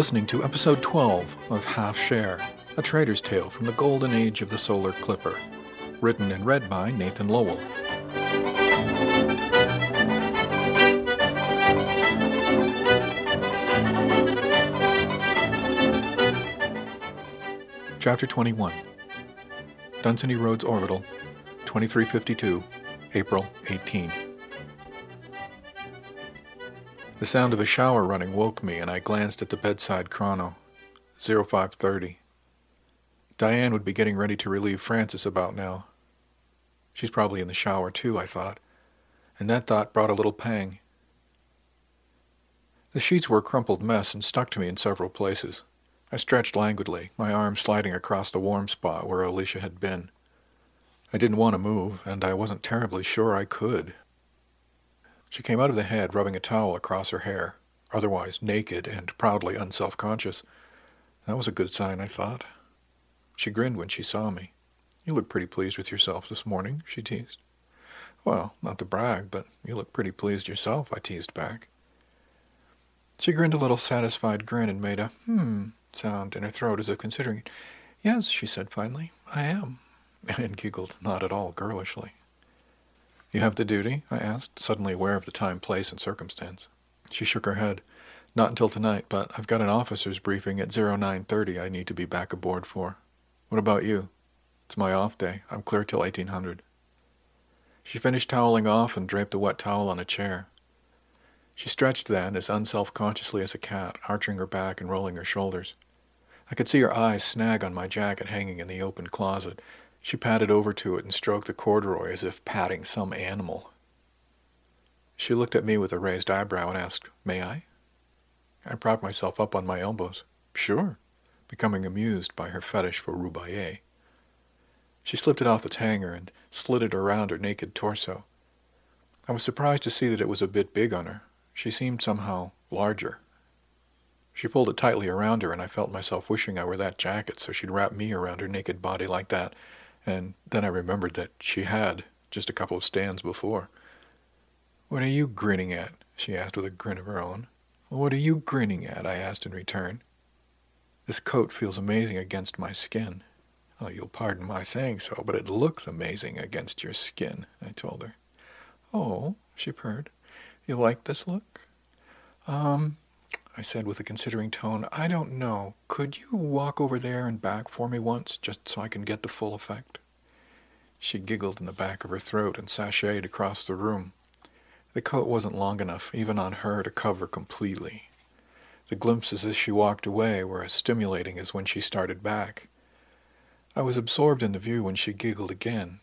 Listening to episode 12 of Half Share, a trader's tale from the golden age of the solar clipper. Written and read by Nathan Lowell. Chapter 21 Dunsany Roads Orbital, 2352, April 18. The sound of a shower running woke me, and I glanced at the bedside chrono. 0530. Diane would be getting ready to relieve Frances about now. She's probably in the shower too, I thought, and that thought brought a little pang. The sheets were a crumpled mess and stuck to me in several places. I stretched languidly, my arm sliding across the warm spot where Alicia had been. I didn't want to move, and I wasn't terribly sure I could. She came out of the head, rubbing a towel across her hair, otherwise naked and proudly unself-conscious. That was a good sign, I thought. She grinned when she saw me. You look pretty pleased with yourself this morning, she teased. Well, not to brag, but you look pretty pleased yourself, I teased back. She grinned a little satisfied grin and made a hmm sound in her throat as if considering. Yes, she said finally, I am, and giggled not at all girlishly. You have the duty? I asked, suddenly aware of the time, place, and circumstance. She shook her head. Not until tonight, but I've got an officer's briefing at 0930 I need to be back aboard for. What about you? It's my off day. I'm clear till 1800. She finished toweling off and draped a wet towel on a chair. She stretched then, as unself-consciously as a cat, arching her back and rolling her shoulders. I could see her eyes snag on my jacket hanging in the open closet, she padded over to it and stroked the corduroy as if patting some animal. She looked at me with a raised eyebrow and asked, May I? I propped myself up on my elbows. Sure, becoming amused by her fetish for roubaillé. She slipped it off its hanger and slid it around her naked torso. I was surprised to see that it was a bit big on her. She seemed somehow larger. She pulled it tightly around her, and I felt myself wishing I were that jacket so she'd wrap me around her naked body like that and then I remembered that she had, just a couple of stands before. What are you grinning at? she asked with a grin of her own. Well, what are you grinning at? I asked in return. This coat feels amazing against my skin. Oh, you'll pardon my saying so, but it looks amazing against your skin, I told her. Oh, she purred. You like this look? Um, I said with a considering tone, I don't know. Could you walk over there and back for me once, just so I can get the full effect? She giggled in the back of her throat and sashayed across the room. The coat wasn't long enough, even on her, to cover completely. The glimpses as she walked away were as stimulating as when she started back. I was absorbed in the view when she giggled again.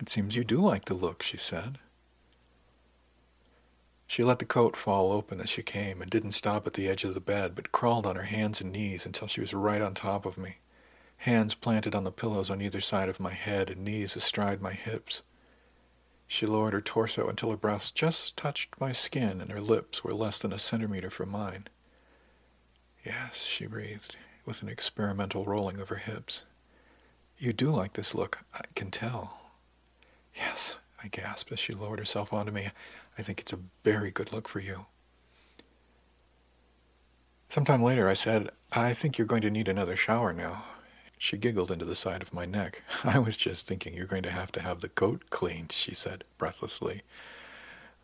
It seems you do like the look, she said. She let the coat fall open as she came and didn't stop at the edge of the bed, but crawled on her hands and knees until she was right on top of me, hands planted on the pillows on either side of my head and knees astride my hips. She lowered her torso until her breasts just touched my skin and her lips were less than a centimeter from mine. Yes, she breathed, with an experimental rolling of her hips. You do like this look, I can tell. Yes, I gasped as she lowered herself onto me. I think it's a very good look for you. Sometime later, I said, I think you're going to need another shower now. She giggled into the side of my neck. I was just thinking you're going to have to have the coat cleaned, she said breathlessly.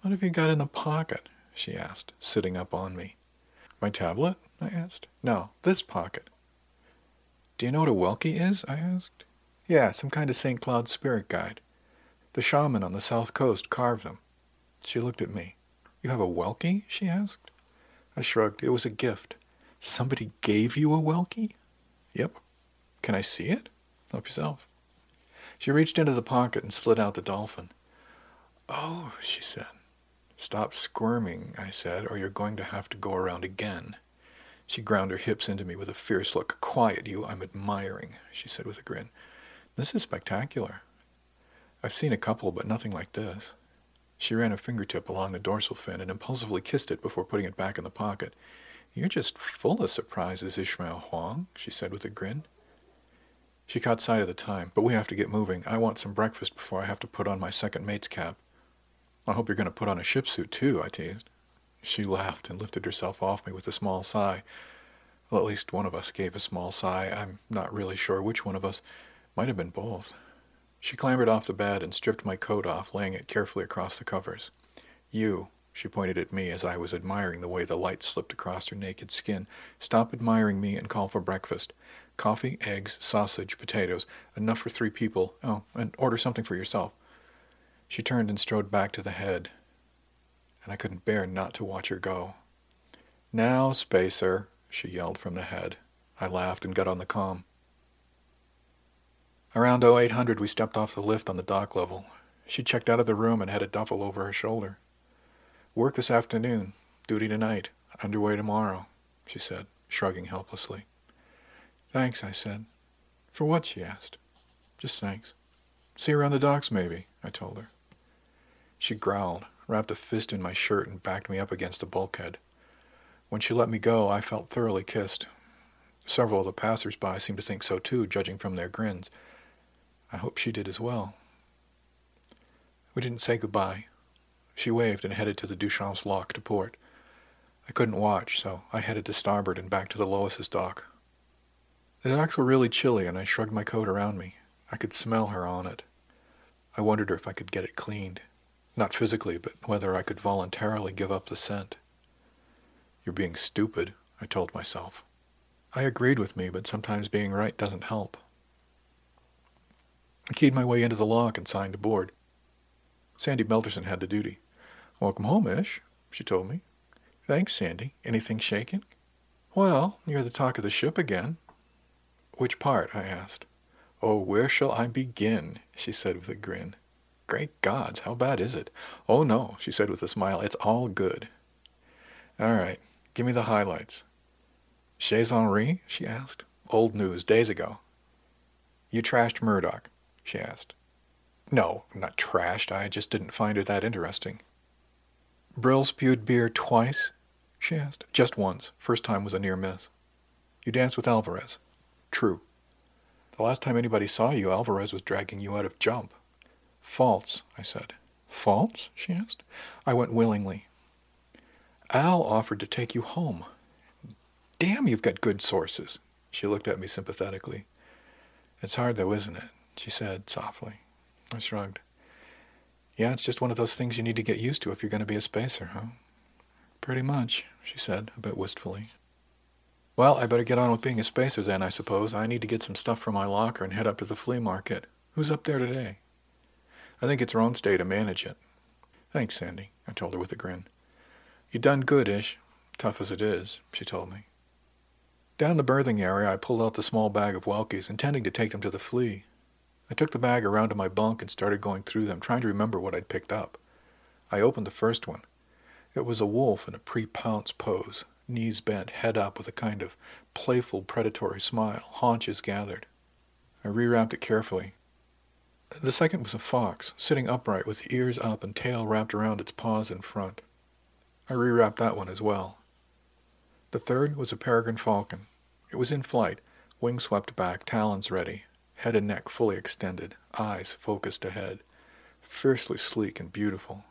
What have you got in the pocket? she asked, sitting up on me. My tablet? I asked. No, this pocket. Do you know what a Welkie is? I asked. Yeah, some kind of St. Cloud spirit guide. The shaman on the south coast carved them. She looked at me. You have a Welkie? she asked. I shrugged. It was a gift. Somebody gave you a Welkie? Yep. Can I see it? Help yourself. She reached into the pocket and slid out the dolphin. Oh, she said. Stop squirming, I said, or you're going to have to go around again. She ground her hips into me with a fierce look. Quiet, you. I'm admiring, she said with a grin. This is spectacular. I've seen a couple, but nothing like this. She ran a fingertip along the dorsal fin and impulsively kissed it before putting it back in the pocket. You're just full of surprises, Ishmael Wang, she said with a grin. She caught sight of the time, but we have to get moving. I want some breakfast before I have to put on my second mate's cap. I hope you're going to put on a ship suit, too, I teased. She laughed and lifted herself off me with a small sigh. Well, at least one of us gave a small sigh. I'm not really sure which one of us. Might have been both. She clambered off the bed and stripped my coat off, laying it carefully across the covers. You, she pointed at me as I was admiring the way the light slipped across her naked skin. Stop admiring me and call for breakfast. Coffee, eggs, sausage, potatoes. Enough for three people. Oh, and order something for yourself. She turned and strode back to the head, and I couldn't bear not to watch her go. Now, Spacer, she yelled from the head. I laughed and got on the com. Around 0800, we stepped off the lift on the dock level. She checked out of the room and had a duffel over her shoulder. Work this afternoon, duty tonight, underway tomorrow, she said, shrugging helplessly. Thanks, I said. For what? she asked. Just thanks. See you around the docks, maybe, I told her. She growled, wrapped a fist in my shirt, and backed me up against the bulkhead. When she let me go, I felt thoroughly kissed. Several of the passers-by seemed to think so too, judging from their grins. I hope she did as well. We didn't say goodbye. She waved and headed to the Duchamp's lock to port. I couldn't watch, so I headed to starboard and back to the Lois's dock. The docks were really chilly, and I shrugged my coat around me. I could smell her on it. I wondered if I could get it cleaned. Not physically, but whether I could voluntarily give up the scent. You're being stupid, I told myself. I agreed with me, but sometimes being right doesn't help. I keyed my way into the lock and signed aboard. Sandy Belterson had the duty. Welcome home, Ish, she told me. Thanks, Sandy. Anything shaking? Well, you're the talk of the ship again. Which part? I asked. Oh, where shall I begin? she said with a grin. Great gods, how bad is it? Oh, no, she said with a smile. It's all good. All right, give me the highlights. Chez Henri? she asked. Old news, days ago. You trashed Murdoch? She asked. No, not trashed. I just didn't find her that interesting. Brill spewed beer twice? she asked. Just once. First time was a near miss. You danced with Alvarez? True. The last time anybody saw you, Alvarez was dragging you out of jump. False, I said. False? she asked. I went willingly. Al offered to take you home. Damn, you've got good sources. She looked at me sympathetically. It's hard, though, isn't it? She said softly. I shrugged. Yeah, it's just one of those things you need to get used to if you're going to be a spacer, huh? Pretty much, she said, a bit wistfully. Well, I better get on with being a spacer then, I suppose. I need to get some stuff from my locker and head up to the flea market. Who's up there today? I think it's Ron's day to manage it. Thanks, Sandy, I told her with a grin. You done good, Ish. Tough as it is, she told me. Down the berthing area, I pulled out the small bag of Welkies, intending to take them to the flea. I took the bag around to my bunk and started going through them, trying to remember what I'd picked up. I opened the first one. It was a wolf in a pre-pounce pose, knees bent, head up with a kind of playful predatory smile, haunches gathered. I rewrapped it carefully. The second was a fox, sitting upright with ears up and tail wrapped around its paws in front. I rewrapped that one as well. The third was a peregrine falcon. It was in flight, wings swept back, talons ready, head and neck fully extended, eyes focused ahead, fiercely sleek and beautiful.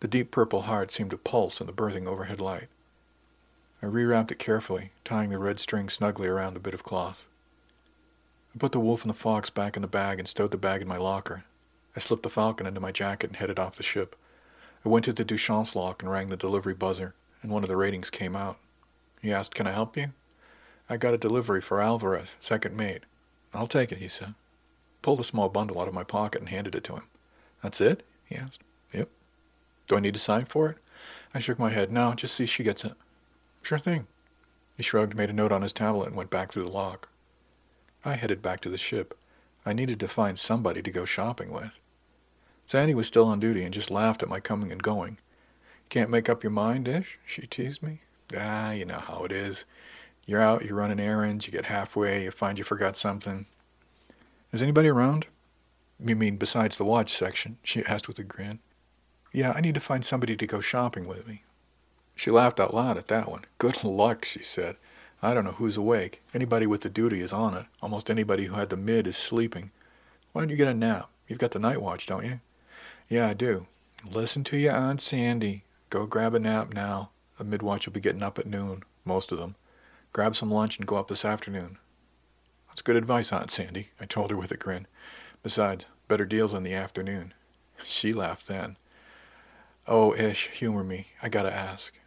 The deep purple heart seemed to pulse in the berthing overhead light. I rewrapped it carefully, tying the red string snugly around the bit of cloth. I put the wolf and the fox back in the bag and stowed the bag in my locker. I slipped the falcon into my jacket and headed off the ship. I went to the Duchamps lock and rang the delivery buzzer, and one of the ratings came out. He asked, Can I help you? I got a delivery for Alvarez, second mate. I'll take it, he said. Pulled a small bundle out of my pocket and handed it to him. That's it? he asked. Yep. Do I need to sign for it? I shook my head. No, just see she gets it. Sure thing. He shrugged, made a note on his tablet, and went back through the lock. I headed back to the ship. I needed to find somebody to go shopping with. Sandy was still on duty and just laughed at my coming and going. Can't make up your mind, Ish? She teased me. Ah, you know how it is. You're out, you're running errands, you get halfway, you find you forgot something. Is anybody around? You mean besides the watch section? She asked with a grin. Yeah, I need to find somebody to go shopping with me. She laughed out loud at that one. Good luck, she said. I don't know who's awake. Anybody with the duty is on it. Almost anybody who had the mid is sleeping. Why don't you get a nap? You've got the night watch, don't you? Yeah, I do. Listen to your Aunt Sandy. Go grab a nap now. The midwatch will be getting up at noon, most of them. Grab some lunch and go up this afternoon. That's good advice, Aunt Sandy, I told her with a grin. Besides, better deals in the afternoon. She laughed then. Oh, Ish, humor me. I gotta ask.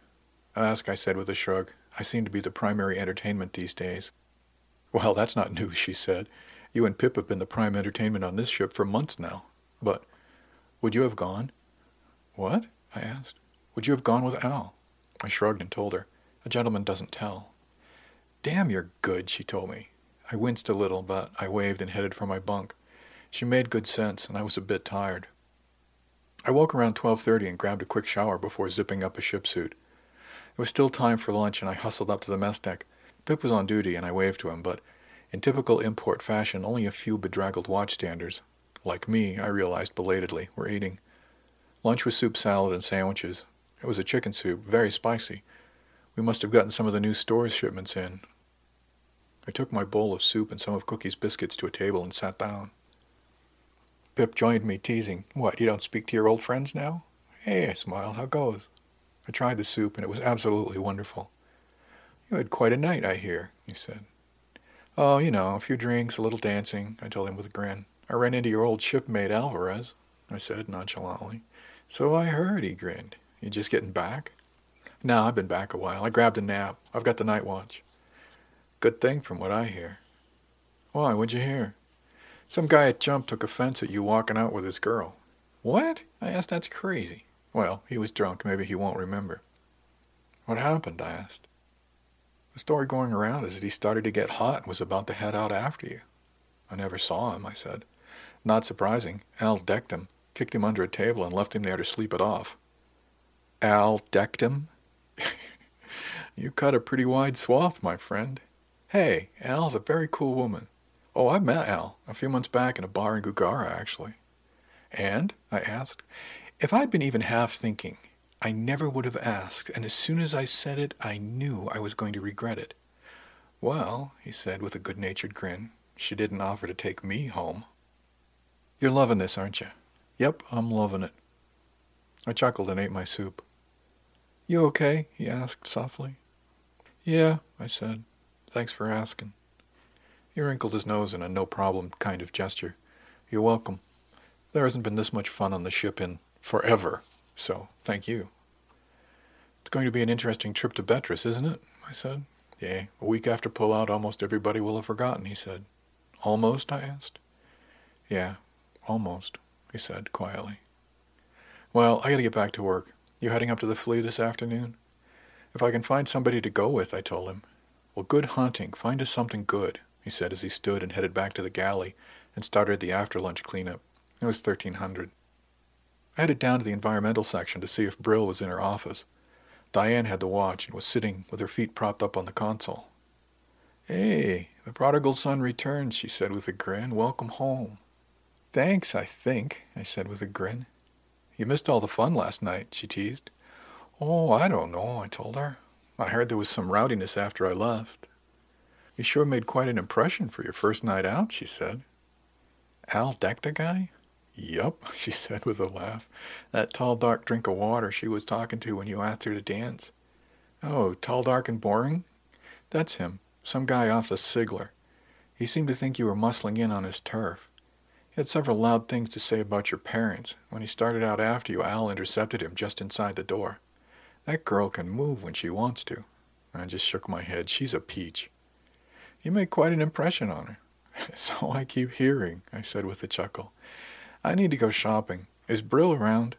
Ask, I said with a shrug. I seem to be the primary entertainment these days. Well, that's not news, she said. You and Pip have been the prime entertainment on this ship for months now. But would you have gone? What? I asked. Would you have gone with Al? I shrugged and told her. A gentleman doesn't tell. Damn, you're good, she told me. I winced a little, but I waved and headed for my bunk. She made good sense, and I was a bit tired. I woke around 12:30 and grabbed a quick shower before zipping up a ship suit. It was still time for lunch, and I hustled up to the mess deck. Pip was on duty, and I waved to him, but in typical import fashion, only a few bedraggled watchstanders, like me, I realized belatedly, were eating. Lunch was soup, salad, and sandwiches. It was a chicken soup, very spicy. We must have gotten some of the new stores shipments in. I took my bowl of soup and some of Cookie's biscuits to a table and sat down. Pip joined me, teasing, What, you don't speak to your old friends now? Hey, I smiled. How goes? I tried the soup, and it was absolutely wonderful. You had quite a night, I hear, he said. Oh, you know, a few drinks, a little dancing, I told him with a grin. I ran into your old shipmate Alvarez, I said nonchalantly. So I heard, he grinned. You just getting back? No, I've been back a while. I grabbed a nap. I've got the night watch. Good thing from what I hear. Why, what'd you hear? Some guy at Jump took offense at you walking out with his girl. What? I asked. That's crazy. Well, he was drunk. Maybe he won't remember. What happened? I asked. The story going around is that he started to get hot and was about to head out after you. I never saw him, I said. Not surprising. Al decked him, kicked him under a table, and left him there to sleep it off. Al decked him? you cut a pretty wide swath, my friend. Hey, Al's a very cool woman. Oh, I met Al a few months back in a bar in Gugara, actually. And? I asked. If I'd been even half thinking, I never would have asked, and as soon as I said it, I knew I was going to regret it. Well, he said with a good natured grin, she didn't offer to take me home. You're loving this, aren't you? Yep, I'm loving it. I chuckled and ate my soup. You okay? he asked softly. Yeah, I said. Thanks for asking. He wrinkled his nose in a no problem kind of gesture. You're welcome. There hasn't been this much fun on the ship in forever, so thank you. It's going to be an interesting trip to Betris, isn't it? I said. Yeah, a week after pullout, almost everybody will have forgotten, he said. Almost? I asked. Yeah, almost, he said quietly. Well, I gotta get back to work. You heading up to the flea this afternoon? If I can find somebody to go with, I told him. Well, good hunting. Find us something good, he said as he stood and headed back to the galley and started the after lunch cleanup. It was 1300. I headed down to the environmental section to see if Brill was in her office. Diane had the watch and was sitting with her feet propped up on the console. Hey, the prodigal son returns, she said with a grin. Welcome home. Thanks, I think, I said with a grin. You missed all the fun last night, she teased. Oh, I don't know, I told her. I heard there was some rowdiness after I left. You sure made quite an impression for your first night out, she said. Al decked a guy? Yup, she said with a laugh. That tall, dark drink of water she was talking to when you asked her to dance. Oh, tall, dark, and boring? That's him. Some guy off the Sigler. He seemed to think you were muscling in on his turf. He had several loud things to say about your parents. When he started out after you, Al intercepted him just inside the door. That girl can move when she wants to. I just shook my head. She's a peach. You made quite an impression on her. so I keep hearing, I said with a chuckle. I need to go shopping. Is Brill around?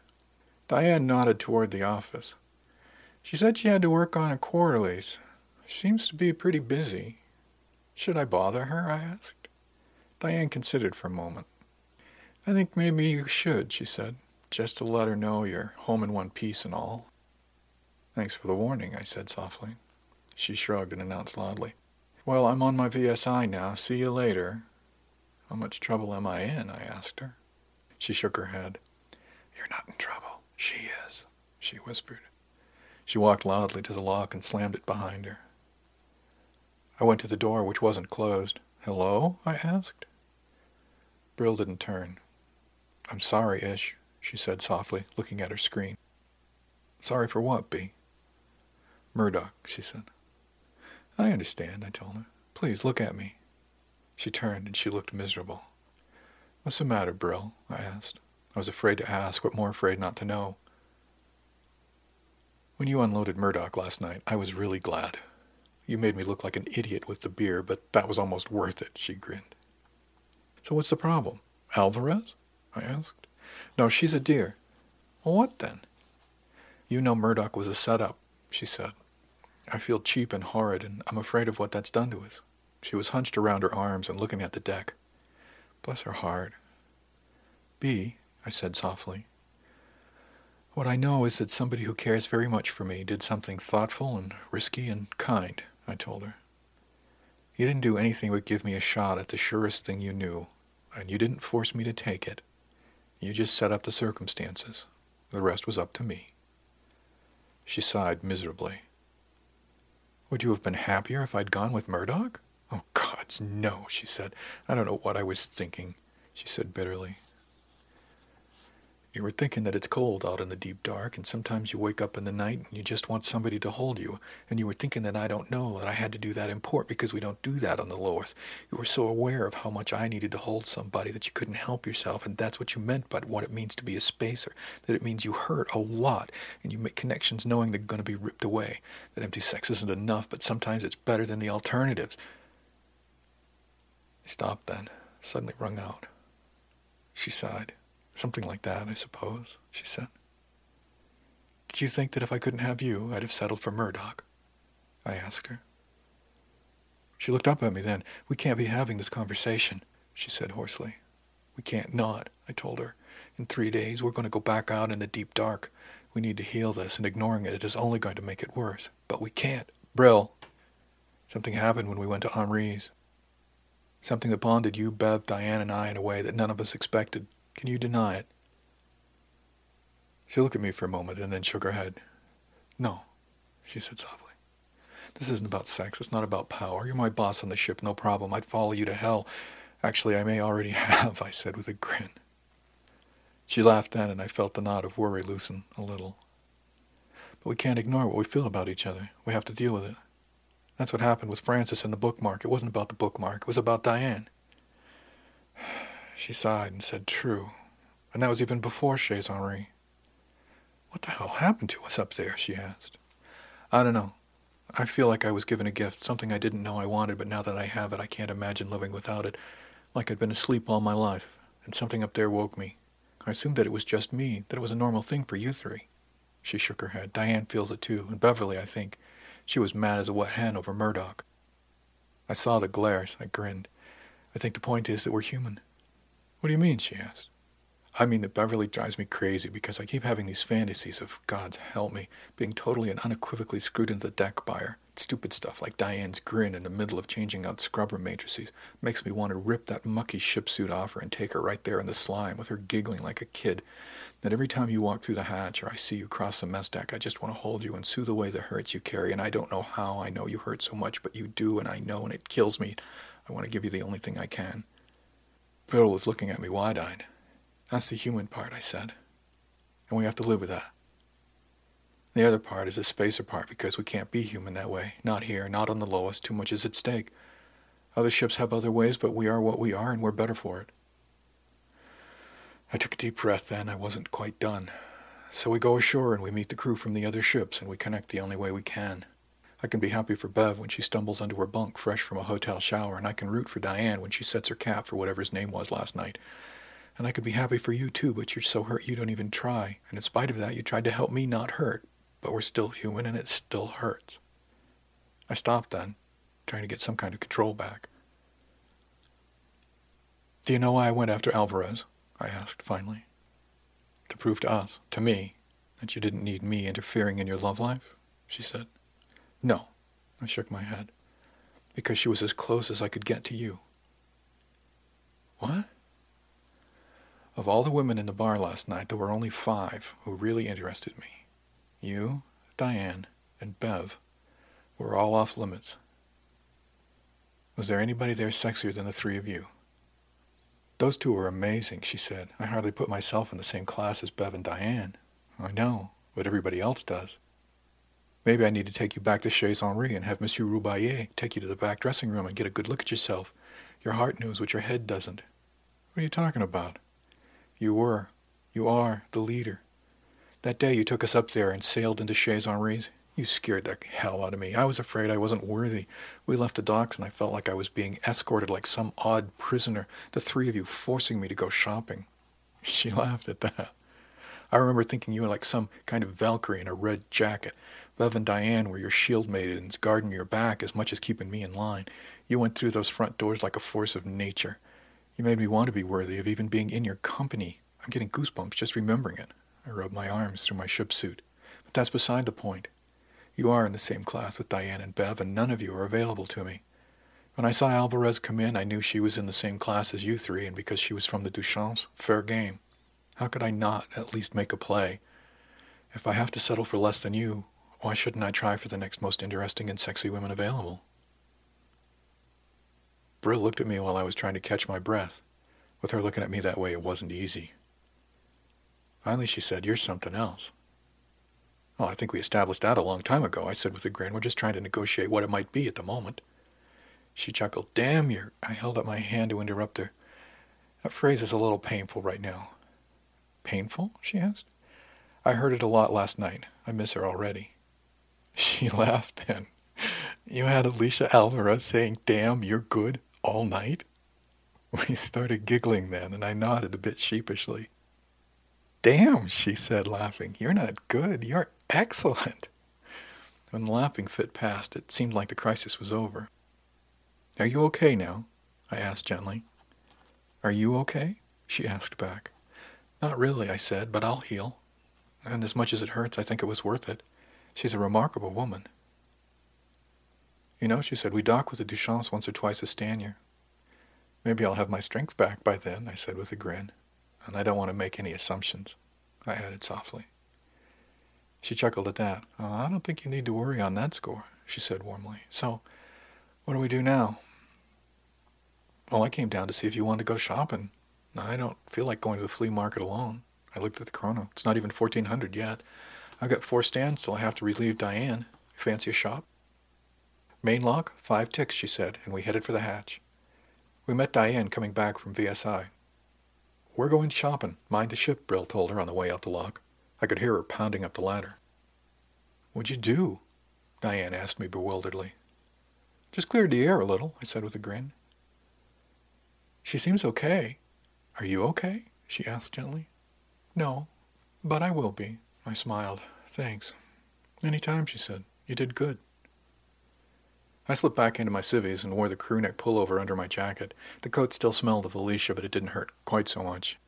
Diane nodded toward the office. She said she had to work on a quarterlies. Seems to be pretty busy. Should I bother her? I asked. Diane considered for a moment. I think maybe you should, she said, just to let her know you're home in one piece and all. Thanks for the warning, I said softly. She shrugged and announced loudly. Well, I'm on my VSI now. See you later. How much trouble am I in? I asked her. She shook her head. You're not in trouble. She is, she whispered. She walked loudly to the lock and slammed it behind her. I went to the door, which wasn't closed. Hello? I asked. Brill didn't turn. I'm sorry, Ish, she said softly, looking at her screen. Sorry for what, B? Murdoch, she said. I understand, I told her. Please look at me. She turned and she looked miserable. What's the matter, Brill? I asked. I was afraid to ask, but more afraid not to know. When you unloaded Murdoch last night, I was really glad. You made me look like an idiot with the beer, but that was almost worth it, she grinned. So what's the problem? Alvarez? I asked. No, she's a dear. Well, what then? You know Murdoch was a setup, she said. I feel cheap and horrid, and I'm afraid of what that's done to us. She was hunched around her arms and looking at the deck. Bless her heart. B, I said softly. What I know is that somebody who cares very much for me did something thoughtful and risky and kind, I told her. You didn't do anything but give me a shot at the surest thing you knew, and you didn't force me to take it. You just set up the circumstances. The rest was up to me. She sighed miserably. Would you have been happier if I'd gone with Murdoch? Oh, gods, no, she said. I don't know what I was thinking, she said bitterly. You were thinking that it's cold out in the deep dark, and sometimes you wake up in the night and you just want somebody to hold you. And you were thinking that I don't know that I had to do that in port because we don't do that on the Lois. You were so aware of how much I needed to hold somebody that you couldn't help yourself, and that's what you meant by what it means to be a spacer. That it means you hurt a lot, and you make connections knowing they're going to be ripped away. That empty sex isn't enough, but sometimes it's better than the alternatives. He stopped then, suddenly wrung out. She sighed. Something like that, I suppose, she said. Did you think that if I couldn't have you, I'd have settled for Murdoch? I asked her. She looked up at me then. We can't be having this conversation, she said hoarsely. We can't not, I told her. In three days, we're going to go back out in the deep dark. We need to heal this, and ignoring it is only going to make it worse. But we can't. Brill. Something happened when we went to Henri's. Something that bonded you, Bev, Diane, and I in a way that none of us expected. Can you deny it? She looked at me for a moment and then shook her head. No, she said softly. This isn't about sex. It's not about power. You're my boss on the ship, no problem. I'd follow you to hell. Actually, I may already have, I said with a grin. She laughed then, and I felt the knot of worry loosen a little. But we can't ignore what we feel about each other. We have to deal with it. That's what happened with Francis and the bookmark. It wasn't about the bookmark. It was about Diane. She sighed and said, True. And that was even before Chez Henri. What the hell happened to us up there? she asked. I don't know. I feel like I was given a gift, something I didn't know I wanted, but now that I have it, I can't imagine living without it. Like I'd been asleep all my life, and something up there woke me. I assumed that it was just me, that it was a normal thing for you three. She shook her head. Diane feels it too, and Beverly, I think. She was mad as a wet hen over Murdoch. I saw the glares. I grinned. I think the point is that we're human. What do you mean? she asked. I mean that Beverly drives me crazy because I keep having these fantasies of, God's help me, being totally and unequivocally screwed into the deck by her. Stupid stuff like Diane's grin in the middle of changing out scrubber matrices makes me want to rip that mucky ship suit off her and take her right there in the slime with her giggling like a kid. That every time you walk through the hatch or I see you cross the mess deck, I just want to hold you and soothe away the hurts you carry. And I don't know how I know you hurt so much, but you do, and I know, and it kills me. I want to give you the only thing I can. Brill was looking at me wide eyed. That's the human part, I said. And we have to live with that. The other part is the spacer part because we can't be human that way. Not here, not on the Lois. Too much is at stake. Other ships have other ways, but we are what we are and we're better for it. I took a deep breath then. I wasn't quite done. So we go ashore and we meet the crew from the other ships and we connect the only way we can. I can be happy for Bev when she stumbles onto her bunk fresh from a hotel shower, and I can root for Diane when she sets her cap for whatever his name was last night. And I could be happy for you too, but you're so hurt you don't even try. And in spite of that, you tried to help me not hurt. But we're still human and it still hurts. I stopped then, trying to get some kind of control back. Do you know why I went after Alvarez? I asked finally. To prove to us, to me, that you didn't need me interfering in your love life? She said. No, I shook my head. Because she was as close as I could get to you. What? Of all the women in the bar last night, there were only five who really interested me. You, Diane, and Bev were all off limits. Was there anybody there sexier than the three of you? Those two were amazing, she said. I hardly put myself in the same class as Bev and Diane. I know, but everybody else does. Maybe I need to take you back to Chez Henri and have Monsieur Roubaillet take you to the back dressing room and get a good look at yourself. Your heart knows what your head doesn't. What are you talking about? You were, you are, the leader. That day you took us up there and sailed into Chez Henri's, you scared the hell out of me. I was afraid I wasn't worthy. We left the docks and I felt like I was being escorted like some odd prisoner, the three of you forcing me to go shopping. She laughed at that. I remember thinking you were like some kind of Valkyrie in a red jacket. Bev and Diane were your shield maidens, guarding your back as much as keeping me in line. You went through those front doors like a force of nature. You made me want to be worthy of even being in your company. I'm getting goosebumps just remembering it. I rubbed my arms through my ship suit. But that's beside the point. You are in the same class with Diane and Bev, and none of you are available to me. When I saw Alvarez come in, I knew she was in the same class as you three, and because she was from the Duchamps, fair game. How could I not at least make a play? If I have to settle for less than you, why shouldn't I try for the next most interesting and sexy women available? Brill looked at me while I was trying to catch my breath. With her looking at me that way, it wasn't easy. Finally, she said, You're something else. Oh, I think we established that a long time ago, I said with a grin. We're just trying to negotiate what it might be at the moment. She chuckled. Damn, you I held up my hand to interrupt her. That phrase is a little painful right now. Painful? she asked. I heard it a lot last night. I miss her already. She laughed then. You had Alicia Alvarez saying, Damn, you're good all night? We started giggling then, and I nodded a bit sheepishly. Damn, she said, laughing. You're not good. You're excellent. When the laughing fit passed, it seemed like the crisis was over. Are you okay now? I asked gently. Are you okay? she asked back. Not really, I said, but I'll heal. And as much as it hurts, I think it was worth it. She's a remarkable woman. You know, she said, we dock with the Duchamps once or twice a stanyer. Maybe I'll have my strength back by then, I said with a grin. And I don't want to make any assumptions, I added softly. She chuckled at that. Oh, I don't think you need to worry on that score, she said warmly. So, what do we do now? Well, I came down to see if you wanted to go shopping. I don't feel like going to the flea market alone. I looked at the chrono. It's not even 1400 yet. I've got four stands till I have to relieve Diane. Fancy a shop? Main lock, five ticks, she said, and we headed for the hatch. We met Diane coming back from VSI. We're going shopping. Mind the ship, Brill told her on the way out the lock. I could hear her pounding up the ladder. What'd you do? Diane asked me bewilderedly. Just cleared the air a little, I said with a grin. She seems okay. Are you okay? she asked gently. No, but I will be. I smiled. Thanks. Any time, she said. You did good. I slipped back into my civvies and wore the crewneck pullover under my jacket. The coat still smelled of Alicia, but it didn't hurt quite so much.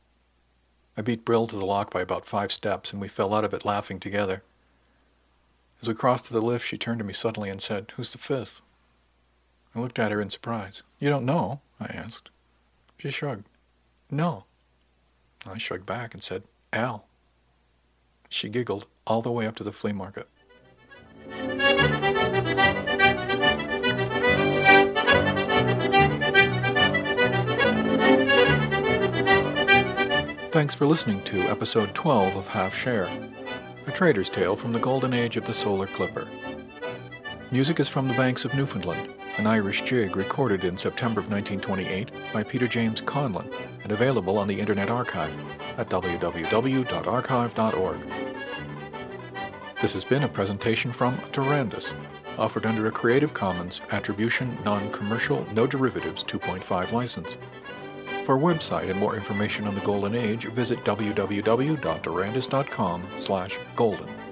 I beat Brill to the lock by about five steps, and we fell out of it laughing together. As we crossed to the lift, she turned to me suddenly and said, Who's the fifth? I looked at her in surprise. You don't know? I asked. She shrugged. No. I shrugged back and said, Al. She giggled all the way up to the flea market. Thanks for listening to episode 12 of Half Share, a trader's tale from the golden age of the solar clipper. Music is from the banks of Newfoundland, an Irish jig recorded in September of 1928 by Peter James Conlon and available on the Internet Archive. at www.archive.org. This has been a presentation from Durandus, offered under a Creative Commons Attribution Non-Commercial No Derivatives 2.5 license. For website and more information on the Golden Age, visit www.durandus.com slash golden.